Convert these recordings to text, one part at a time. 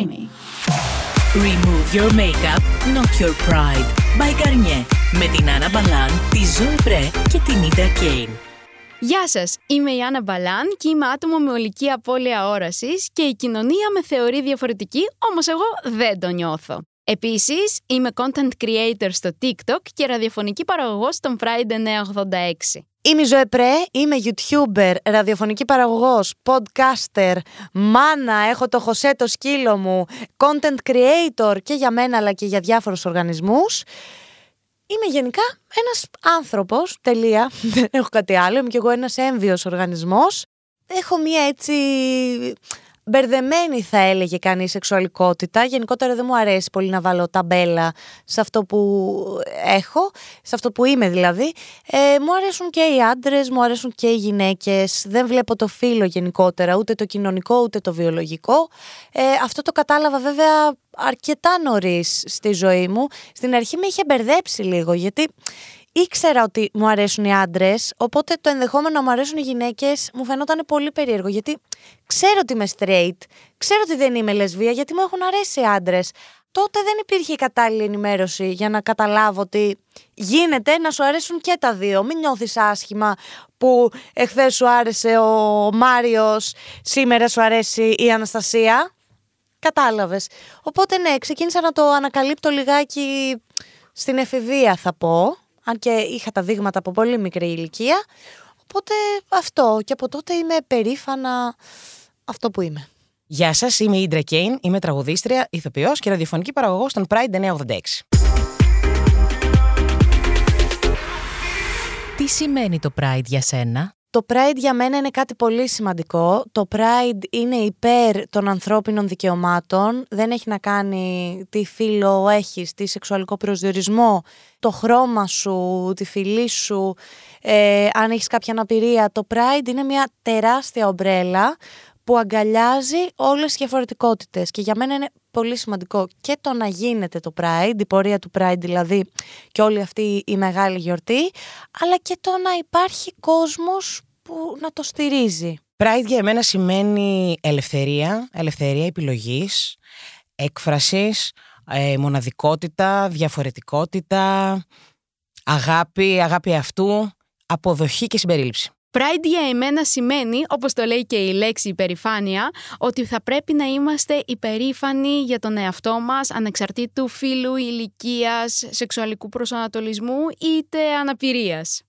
creamy. Remove your makeup, not your pride. By Garnier. Με την Άννα Μπαλάν, τη Zoe Πρέ και την Ida Kane. Γεια σας, είμαι η Άννα Μπαλάν και είμαι άτομο με ολική απώλεια όρασης και η κοινωνία με θεωρεί διαφορετική, όμως εγώ δεν το νιώθω. Επίσης, είμαι content creator στο TikTok και ραδιοφωνική παραγωγός στον Friday 986. Είμαι η Ζωέ Πρέ, είμαι YouTuber, ραδιοφωνική παραγωγός, podcaster, μάνα, έχω το Χωσέ το σκύλο μου, content creator και για μένα αλλά και για διάφορους οργανισμούς. Είμαι γενικά ένας άνθρωπος, τελεία, δεν έχω κάτι άλλο, είμαι κι εγώ ένας έμβιος οργανισμός. Έχω μία έτσι μπερδεμένη θα έλεγε κανείς σεξουαλικότητα. Γενικότερα δεν μου αρέσει πολύ να βάλω ταμπέλα σε αυτό που έχω, σε αυτό που είμαι δηλαδή. Ε, μου αρέσουν και οι άντρες, μου αρέσουν και οι γυναίκες. Δεν βλέπω το φύλλο γενικότερα, ούτε το κοινωνικό ούτε το βιολογικό. Ε, αυτό το κατάλαβα βέβαια αρκετά νωρίς στη ζωή μου. Στην αρχή με είχε μπερδέψει λίγο γιατί ήξερα ότι μου αρέσουν οι άντρες, οπότε το ενδεχόμενο να μου αρέσουν οι γυναίκες μου φαινόταν πολύ περίεργο. Γιατί ξέρω ότι είμαι straight, ξέρω ότι δεν είμαι λεσβία, γιατί μου έχουν αρέσει οι άντρες. Τότε δεν υπήρχε η κατάλληλη ενημέρωση για να καταλάβω ότι γίνεται να σου αρέσουν και τα δύο. Μην νιώθεις άσχημα που εχθές σου άρεσε ο Μάριος, σήμερα σου αρέσει η Αναστασία. Κατάλαβες. Οπότε ναι, ξεκίνησα να το ανακαλύπτω λιγάκι στην εφηβεία θα πω αν και είχα τα δείγματα από πολύ μικρή ηλικία. Οπότε αυτό και από τότε είμαι περήφανα αυτό που είμαι. Γεια σας, είμαι η Ίντρα Κέιν, είμαι τραγουδίστρια, ηθοποιός και ραδιοφωνική παραγωγός των Pride 986. Τι σημαίνει το Pride για σένα; Το Pride για μένα είναι κάτι πολύ σημαντικό. Το Pride είναι υπέρ των ανθρώπινων δικαιωμάτων. Δεν έχει να κάνει τι φίλο έχεις, τι σεξουαλικό προσδιορισμό, το χρώμα σου, τη φυλή σου, ε, αν έχεις κάποια αναπηρία. Το Pride είναι μια τεράστια ομπρέλα που αγκαλιάζει όλες τις διαφορετικότητες και για μένα είναι πολύ σημαντικό και το να γίνεται το Pride, η πορεία του Pride δηλαδή και όλη αυτή η μεγάλη γιορτή, αλλά και το να υπάρχει κόσμος που να το στηρίζει. Pride για εμένα σημαίνει ελευθερία, ελευθερία επιλογής, έκφρασης, ε, μοναδικότητα, διαφορετικότητα, αγάπη, αγάπη αυτού, αποδοχή και συμπερίληψη. Pride για εμένα σημαίνει, όπως το λέει και η λέξη υπερηφάνεια, ότι θα πρέπει να είμαστε υπερήφανοι για τον εαυτό μας ανεξαρτήτου φύλου, ηλικίας, σεξουαλικού προσανατολισμού είτε αναπηρίας.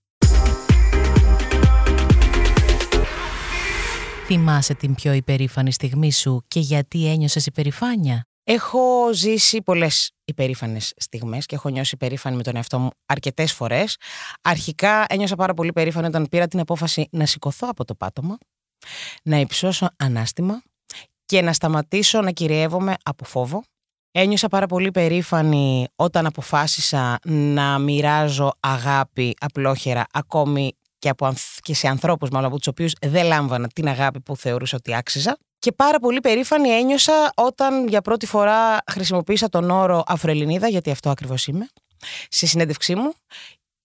Θυμάσαι την πιο υπερήφανη στιγμή σου και γιατί ένιωσες υπερηφάνεια; Έχω ζήσει πολλές υπερήφανες στιγμές και έχω νιώσει υπερήφανη με τον εαυτό μου αρκετές φορές. Αρχικά ένιωσα πάρα πολύ περήφανη όταν πήρα την απόφαση να σηκωθώ από το πάτωμα, να υψώσω ανάστημα και να σταματήσω να κυριεύομαι από φόβο. Ένιωσα πάρα πολύ περήφανη όταν αποφάσισα να μοιράζω αγάπη απλόχερα ακόμη και, από, και σε ανθρώπους μάλλον από τους οποίους δεν λάμβανα την αγάπη που θεωρούσα ότι άξιζα. Και πάρα πολύ περήφανη ένιωσα όταν για πρώτη φορά χρησιμοποίησα τον όρο Αφροελληνίδα, γιατί αυτό ακριβώς είμαι, σε συνέντευξή μου.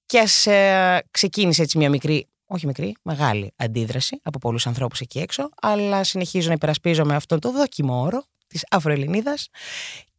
Και ας ε, ξεκίνησε έτσι μια μικρή, όχι μικρή, μεγάλη αντίδραση από πολλούς ανθρώπους εκεί έξω, αλλά συνεχίζω να υπερασπίζομαι αυτόν τον δόκιμο όρο της Αφροελληνίδα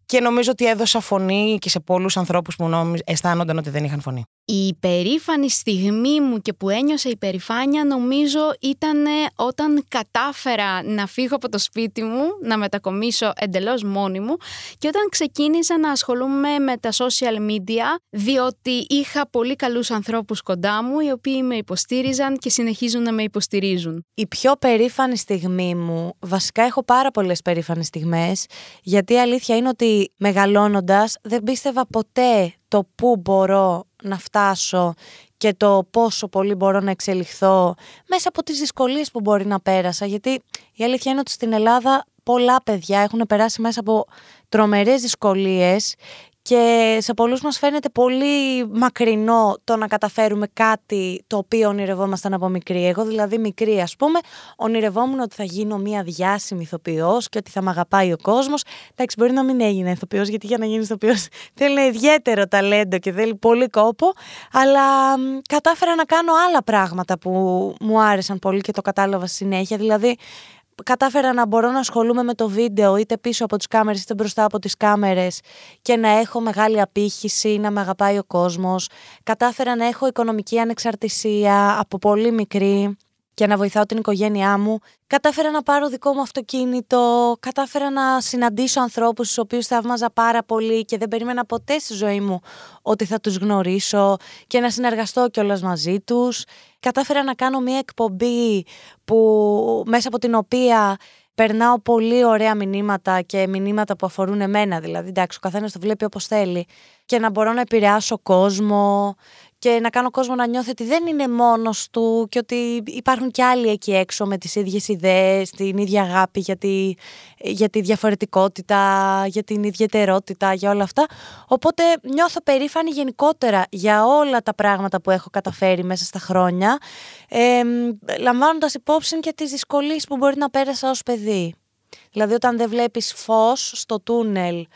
και νομίζω ότι έδωσα φωνή και σε πολλούς ανθρώπους που αισθάνονταν ότι δεν είχαν φωνή. Η υπερήφανη στιγμή μου και που ένιωσα υπερηφάνεια νομίζω ήταν όταν κατάφερα να φύγω από το σπίτι μου, να μετακομίσω εντελώς μόνη μου και όταν ξεκίνησα να ασχολούμαι με τα social media διότι είχα πολύ καλούς ανθρώπους κοντά μου οι οποίοι με υποστήριζαν και συνεχίζουν να με υποστηρίζουν. Η πιο περήφανη στιγμή μου, βασικά έχω πάρα πολλές περήφανες στιγμές γιατί η αλήθεια είναι ότι μεγαλώνοντας δεν πίστευα ποτέ το πού μπορώ να φτάσω και το πόσο πολύ μπορώ να εξελιχθώ μέσα από τις δυσκολίες που μπορεί να πέρασα. Γιατί η αλήθεια είναι ότι στην Ελλάδα πολλά παιδιά έχουν περάσει μέσα από τρομερές δυσκολίες και σε πολλούς μας φαίνεται πολύ μακρινό το να καταφέρουμε κάτι το οποίο ονειρευόμασταν από μικρή. Εγώ δηλαδή μικρή ας πούμε ονειρευόμουν ότι θα γίνω μια διάσημη ηθοποιός και ότι θα με αγαπάει ο κόσμος. Εντάξει μπορεί να μην έγινε ηθοποιός γιατί για να γίνεις ηθοποιός θέλει ιδιαίτερο ταλέντο και θέλει πολύ κόπο αλλά κατάφερα να κάνω άλλα πράγματα που μου άρεσαν πολύ και το κατάλαβα συνέχεια. Δηλαδή κατάφερα να μπορώ να ασχολούμαι με το βίντεο είτε πίσω από τις κάμερες είτε μπροστά από τις κάμερες και να έχω μεγάλη απήχηση, να με αγαπάει ο κόσμος. Κατάφερα να έχω οικονομική ανεξαρτησία από πολύ μικρή και να βοηθάω την οικογένειά μου. Κατάφερα να πάρω δικό μου αυτοκίνητο, κατάφερα να συναντήσω ανθρώπους στους οποίους θαύμαζα πάρα πολύ και δεν περίμενα ποτέ στη ζωή μου ότι θα τους γνωρίσω και να συνεργαστώ κιόλας μαζί τους. Κατάφερα να κάνω μια εκπομπή που, μέσα από την οποία περνάω πολύ ωραία μηνύματα και μηνύματα που αφορούν εμένα. Δηλαδή, εντάξει, ο καθένας το βλέπει όπως θέλει. Και να μπορώ να επηρεάσω κόσμο και να κάνω κόσμο να νιώθει ότι δεν είναι μόνος του και ότι υπάρχουν και άλλοι εκεί έξω με τις ίδιες ιδέες, την ίδια αγάπη για τη, για τη διαφορετικότητα, για την ιδιαιτερότητα, για όλα αυτά. Οπότε νιώθω περήφανη γενικότερα για όλα τα πράγματα που έχω καταφέρει μέσα στα χρόνια, ε, λαμβάνοντας υπόψη και τις δυσκολίες που μπορεί να πέρασα ως παιδί. Δηλαδή όταν δεν βλέπεις φως στο τούνελ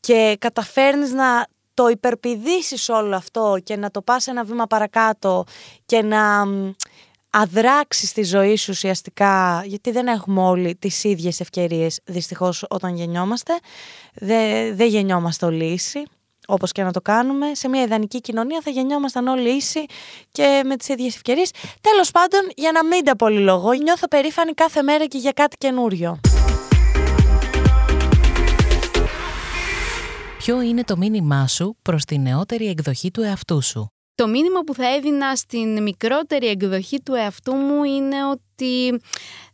και καταφέρνεις να το υπερπηδήσεις όλο αυτό και να το πας ένα βήμα παρακάτω και να αδράξεις τη ζωή σου ουσιαστικά, γιατί δεν έχουμε όλοι τις ίδιες ευκαιρίες δυστυχώς όταν γεννιόμαστε, δεν δε γεννιόμαστε όλοι ίσοι, όπως και να το κάνουμε. Σε μια ιδανική κοινωνία θα γεννιόμασταν όλοι ίσοι και με τις ίδιες ευκαιρίες. Τέλος πάντων, για να μην τα πολυλογώ, νιώθω περήφανη κάθε μέρα και για κάτι καινούριο. Ποιο είναι το μήνυμά σου προς τη νεότερη εκδοχή του εαυτού σου; Το μήνυμα που θα έδινα στην μικρότερη εκδοχή του εαυτού μου είναι ότι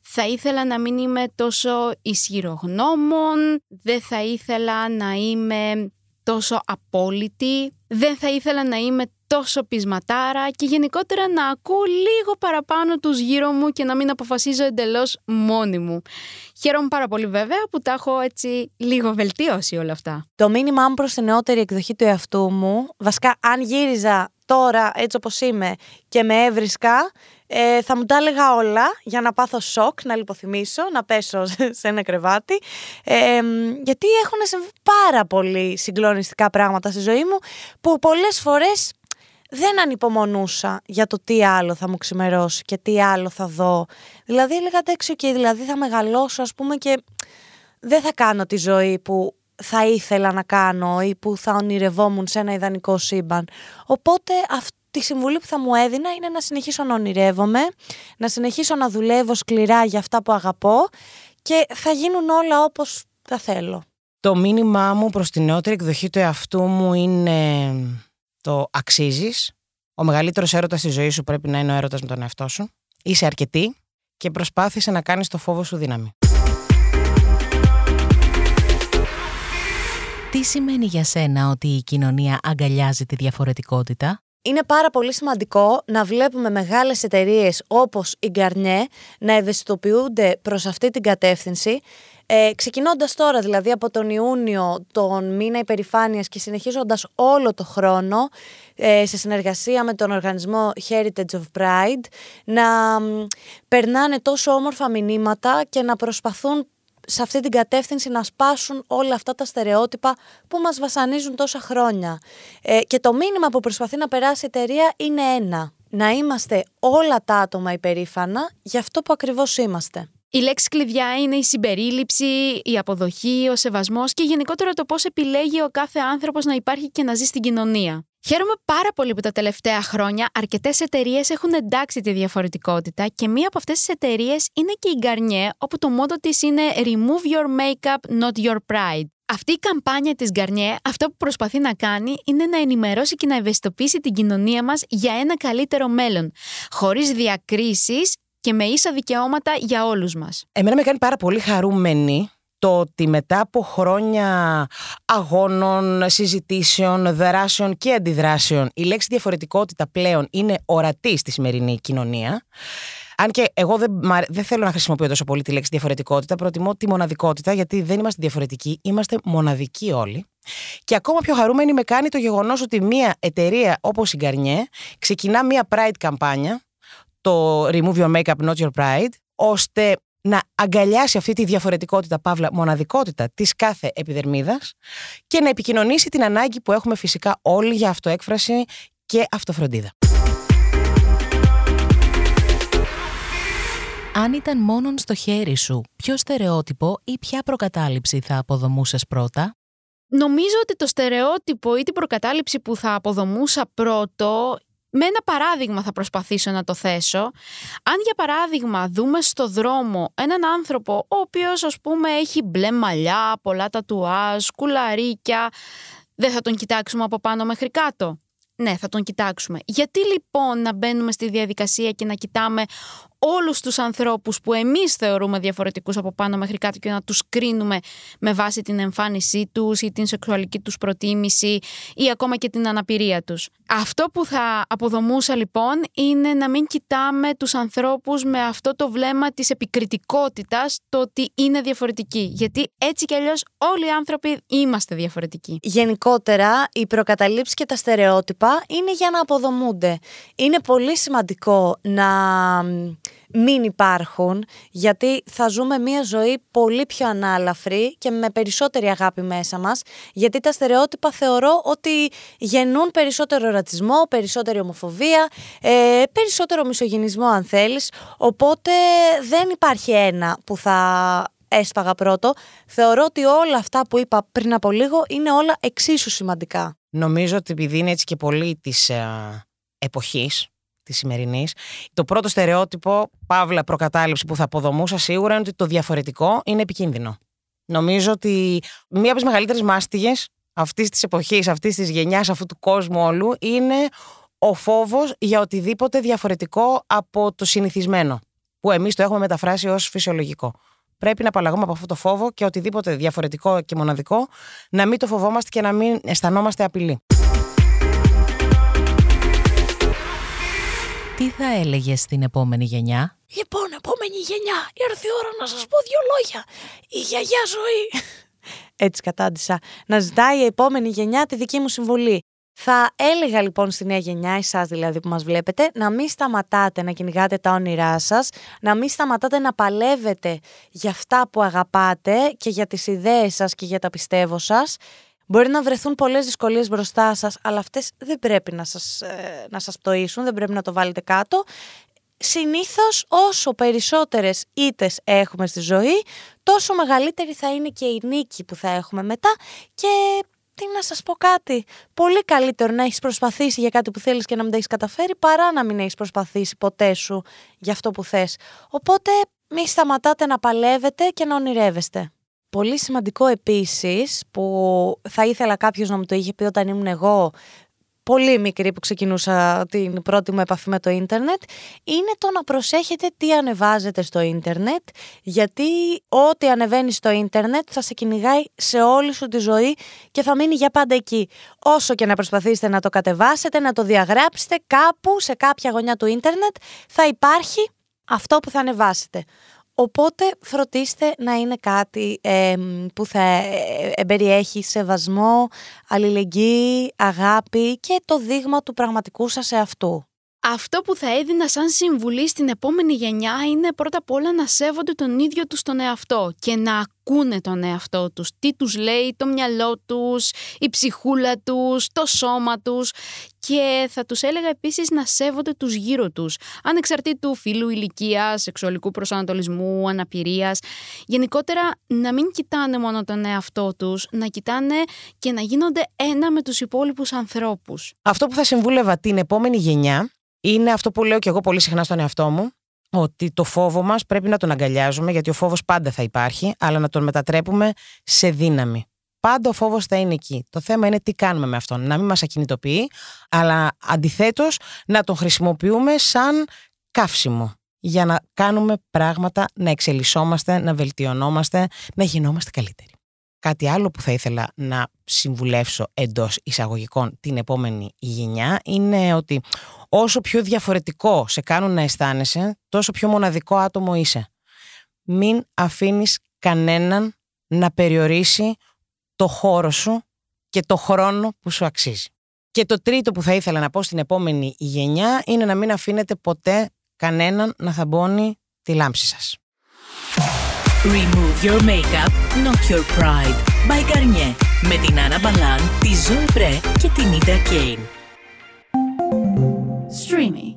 θα ήθελα να μην είμαι τόσο ισχυρογνώμων, δεν θα ήθελα να είμαι τόσο απόλυτη, δεν θα ήθελα να είμαι τόσο πεισματάρα και γενικότερα να ακούω λίγο παραπάνω τους γύρω μου και να μην αποφασίζω εντελώς μόνη μου. Χαίρομαι πάρα πολύ βέβαια που τα έχω έτσι λίγο βελτίωσει όλα αυτά. Το μήνυμά μου προς την νεότερη εκδοχή του εαυτού μου, βασικά αν γύριζα τώρα έτσι όπως είμαι και με έβρισκα, ε, θα μου τα έλεγα όλα για να πάθω σοκ, να λιποθυμίσω, να πέσω σε ένα κρεβάτι. Ε, γιατί έχουν συμβεί πάρα πολύ συγκλονιστικά πράγματα στη ζωή μου που πολλές φορές δεν ανυπομονούσα για το τι άλλο θα μου ξημερώσει και τι άλλο θα δω. Δηλαδή έλεγα εντάξει, okay, δηλαδή θα μεγαλώσω ας πούμε και δεν θα κάνω τη ζωή που θα ήθελα να κάνω ή που θα ονειρευόμουν σε ένα ιδανικό σύμπαν. Οπότε αυτή η συμβουλή που θα μου έδινα είναι να συνεχίσω να ονειρεύομαι, να συνεχίσω να δουλεύω σκληρά για αυτά που αγαπώ και θα γίνουν όλα όπως θα θέλω. Το μήνυμά μου προς την νεότερη εκδοχή του εαυτού μου είναι το αξίζεις. Ο μεγαλύτερος έρωτας στη ζωή σου πρέπει να είναι ο έρωτας με τον εαυτό σου. Είσαι αρκετή και προσπάθησε να κάνεις το φόβο σου δύναμη. Τι σημαίνει για σένα ότι η κοινωνία αγκαλιάζει τη διαφορετικότητα; Είναι πάρα πολύ σημαντικό να βλέπουμε μεγάλες εταιρείες όπως η Garnier να ευαισθητοποιούνται προς αυτή την κατεύθυνση. Ε, ξεκινώντας τώρα δηλαδή από τον Ιούνιο τον μήνα υπερηφάνειας και συνεχίζοντας όλο το χρόνο ε, σε συνεργασία με τον οργανισμό Heritage of Pride να περνάνε τόσο όμορφα μηνύματα και να προσπαθούν σε αυτή την κατεύθυνση να σπάσουν όλα αυτά τα στερεότυπα που μας βασανίζουν τόσα χρόνια. Ε, και το μήνυμα που προσπαθεί να περάσει η εταιρεία είναι ένα. Να είμαστε όλα τα άτομα υπερήφανα για αυτό που ακριβώς είμαστε. Η λέξη κλειδιά είναι η συμπερίληψη, η αποδοχή, ο σεβασμός και γενικότερα το πώς επιλέγει ο κάθε άνθρωπος να υπάρχει και να ζει στην κοινωνία. Χαίρομαι πάρα πολύ που τα τελευταία χρόνια αρκετές εταιρείες έχουν εντάξει τη διαφορετικότητα και μία από αυτές τις εταιρείες είναι και η Garnier, όπου το μότο της είναι Remove your makeup, not your pride. Αυτή η καμπάνια της Garnier αυτό που προσπαθεί να κάνει είναι να ενημερώσει και να ευαισθητοποιήσει την κοινωνία μας για ένα καλύτερο μέλλον, χωρίς διακρίσεις και με ίσα δικαιώματα για όλους μας. Εμένα με κάνει πάρα πολύ χαρούμενη το ότι μετά από χρόνια αγώνων, συζητήσεων, δράσεων και αντιδράσεων η λέξη διαφορετικότητα πλέον είναι ορατή στη σημερινή κοινωνία. Αν και εγώ δεν, δεν θέλω να χρησιμοποιώ τόσο πολύ τη λέξη διαφορετικότητα, προτιμώ τη μοναδικότητα γιατί δεν είμαστε διαφορετικοί, είμαστε μοναδικοί όλοι. Και ακόμα πιο χαρούμενη με κάνει το γεγονός ότι μια εταιρεία όπως η Garnier ξεκινά μια Pride καμπάνια, το Remove Your Makeup, Not Your Pride, ώστε να αγκαλιάσει αυτή τη διαφορετικότητα, παύλα μοναδικότητα της κάθε επιδερμίδας και να επικοινωνήσει την ανάγκη που έχουμε φυσικά όλοι για αυτοέκφραση και αυτοφροντίδα. Αν ήταν μόνον στο χέρι σου, ποιο στερεότυπο ή ποια προκατάληψη θα αποδομούσες πρώτα; Νομίζω ότι το στερεότυπο ή την προκατάληψη που θα αποδομούσα πρώτο με ένα παράδειγμα θα προσπαθήσω να το θέσω. Αν για παράδειγμα δούμε στο δρόμο έναν άνθρωπο ο οποίος ας πούμε έχει μπλε μαλλιά, πολλά τατουάζ, κουλαρίκια, δεν θα τον κοιτάξουμε από πάνω μέχρι κάτω; Ναι, θα τον κοιτάξουμε. Γιατί λοιπόν να μπαίνουμε στη διαδικασία και να κοιτάμε όλους τους ανθρώπους που εμείς θεωρούμε διαφορετικούς από πάνω μέχρι κάτω και να τους κρίνουμε με βάση την εμφάνισή τους ή την σεξουαλική τους προτίμηση ή ακόμα και την αναπηρία τους. Αυτό που θα αποδομούσα λοιπόν είναι να μην κοιτάμε τους ανθρώπους με αυτό το βλέμμα της επικριτικότητας, το ότι είναι διαφορετικοί. Γιατί έτσι κι αλλιώς όλοι οι άνθρωποι είμαστε διαφορετικοί. Γενικότερα, οι προκαταλήψεις και τα στερεότυπα είναι για να αποδομούνται. Είναι πολύ σημαντικό να μην υπάρχουν, γιατί θα ζούμε μια ζωή πολύ πιο ανάλαφρη και με περισσότερη αγάπη μέσα μας, γιατί τα στερεότυπα θεωρώ ότι γεννούν περισσότερο ρατσισμό, περισσότερη ομοφοβία, ε, περισσότερο μισογενισμό αν θέλεις, οπότε δεν υπάρχει ένα που θα έσπαγα πρώτο. Θεωρώ ότι όλα αυτά που είπα πριν από λίγο είναι όλα εξίσου σημαντικά. Νομίζω ότι επειδή είναι έτσι και πολύ της ε, εποχής, της σημερινής. Το πρώτο στερεότυπο, παύλα προκατάληψη που θα αποδομούσα σίγουρα είναι ότι το διαφορετικό είναι επικίνδυνο. Νομίζω ότι μία από τις μεγαλύτερες μάστιγες αυτής της εποχής, αυτής της γενιάς, αυτού του κόσμου όλου είναι ο φόβος για οτιδήποτε διαφορετικό από το συνηθισμένο. Που εμείς το έχουμε μεταφράσει ως φυσιολογικό. Πρέπει να απαλλαγούμε από αυτό το φόβο και οτιδήποτε διαφορετικό και μοναδικό να μην το φοβόμαστε και να μην αισθανόμαστε απειλή. Τι θα έλεγες στην επόμενη γενιά; Λοιπόν, επόμενη γενιά, ήρθε η ώρα να σας πω δύο λόγια. Η γιαγιά ζωή. Έτσι κατάντησα. Να ζητάει η επόμενη γενιά τη δική μου συμβολή. Θα έλεγα λοιπόν στη νέα γενιά, εσάς δηλαδή που μας βλέπετε, να μην σταματάτε να κυνηγάτε τα όνειρά σας, να μην σταματάτε να παλεύετε για αυτά που αγαπάτε και για τις ιδέες σας και για τα πιστεύω σας Μπορεί να βρεθούν πολλές δυσκολίες μπροστά σας, αλλά αυτές δεν πρέπει να σας, ε, να σας πτωίσουν, δεν πρέπει να το βάλετε κάτω. Συνήθως όσο περισσότερες ήτες έχουμε στη ζωή, τόσο μεγαλύτερη θα είναι και η νίκη που θα έχουμε μετά και τι να σας πω κάτι, πολύ καλύτερο να έχεις προσπαθήσει για κάτι που θέλεις και να μην τα έχεις καταφέρει παρά να μην έχεις προσπαθήσει ποτέ σου για αυτό που θες. Οπότε μη σταματάτε να παλεύετε και να ονειρεύεστε. Πολύ σημαντικό επίσης που θα ήθελα κάποιος να μου το είχε πει όταν ήμουν εγώ πολύ μικρή που ξεκινούσα την πρώτη μου επαφή με το ίντερνετ είναι το να προσέχετε τι ανεβάζετε στο ίντερνετ γιατί ό,τι ανεβαίνει στο ίντερνετ θα σε κυνηγάει σε όλη σου τη ζωή και θα μείνει για πάντα εκεί. Όσο και να προσπαθήσετε να το κατεβάσετε, να το διαγράψετε κάπου σε κάποια γωνιά του ίντερνετ θα υπάρχει αυτό που θα ανεβάσετε. Οπότε φροντίστε να είναι κάτι που θα ε, εμπεριέχει σεβασμό, αλληλεγγύη, αγάπη και το δείγμα του πραγματικού σας εαυτού. Αυτό που θα έδινα σαν συμβουλή στην επόμενη γενιά είναι πρώτα απ' όλα να σέβονται τον ίδιο τους τον εαυτό και να ακούνε τον εαυτό τους. Τι τους λέει το μυαλό τους, η ψυχούλα τους, το σώμα τους και θα τους έλεγα επίσης να σέβονται τους γύρω τους, ανεξαρτήτου φύλου, ηλικία, σεξουαλικού προσανατολισμού, αναπηρίας. Γενικότερα να μην κοιτάνε μόνο τον εαυτό τους, να κοιτάνε και να γίνονται ένα με τους υπόλοιπους ανθρώπους. Αυτό που θα συμβούλευα την επόμενη γενιά είναι αυτό που λέω και εγώ πολύ συχνά στον εαυτό μου, ότι το φόβο μας πρέπει να τον αγκαλιάζουμε, γιατί ο φόβος πάντα θα υπάρχει, αλλά να τον μετατρέπουμε σε δύναμη. Πάντα ο φόβος θα είναι εκεί. Το θέμα είναι τι κάνουμε με αυτόν. Να μην μας ακινητοποιεί, αλλά αντιθέτως να τον χρησιμοποιούμε σαν καύσιμο για να κάνουμε πράγματα, να εξελισσόμαστε, να βελτιωνόμαστε, να γινόμαστε καλύτεροι. Κάτι άλλο που θα ήθελα να συμβουλεύσω εντός εισαγωγικών την επόμενη γενιά είναι ότι όσο πιο διαφορετικό σε κάνουν να αισθάνεσαι, τόσο πιο μοναδικό άτομο είσαι. Μην αφήνεις κανέναν να περιορίσει το χώρο σου και το χρόνο που σου αξίζει. Και το τρίτο που θα ήθελα να πω στην επόμενη γενιά είναι να μην αφήνετε ποτέ κανέναν να θαμπώνει τη λάμψη σας. Remove your makeup, not your pride. By Garnier. Με την Άννα Μπαλάν, τη Zoe Πρέ και την Ida Kane. Streamy.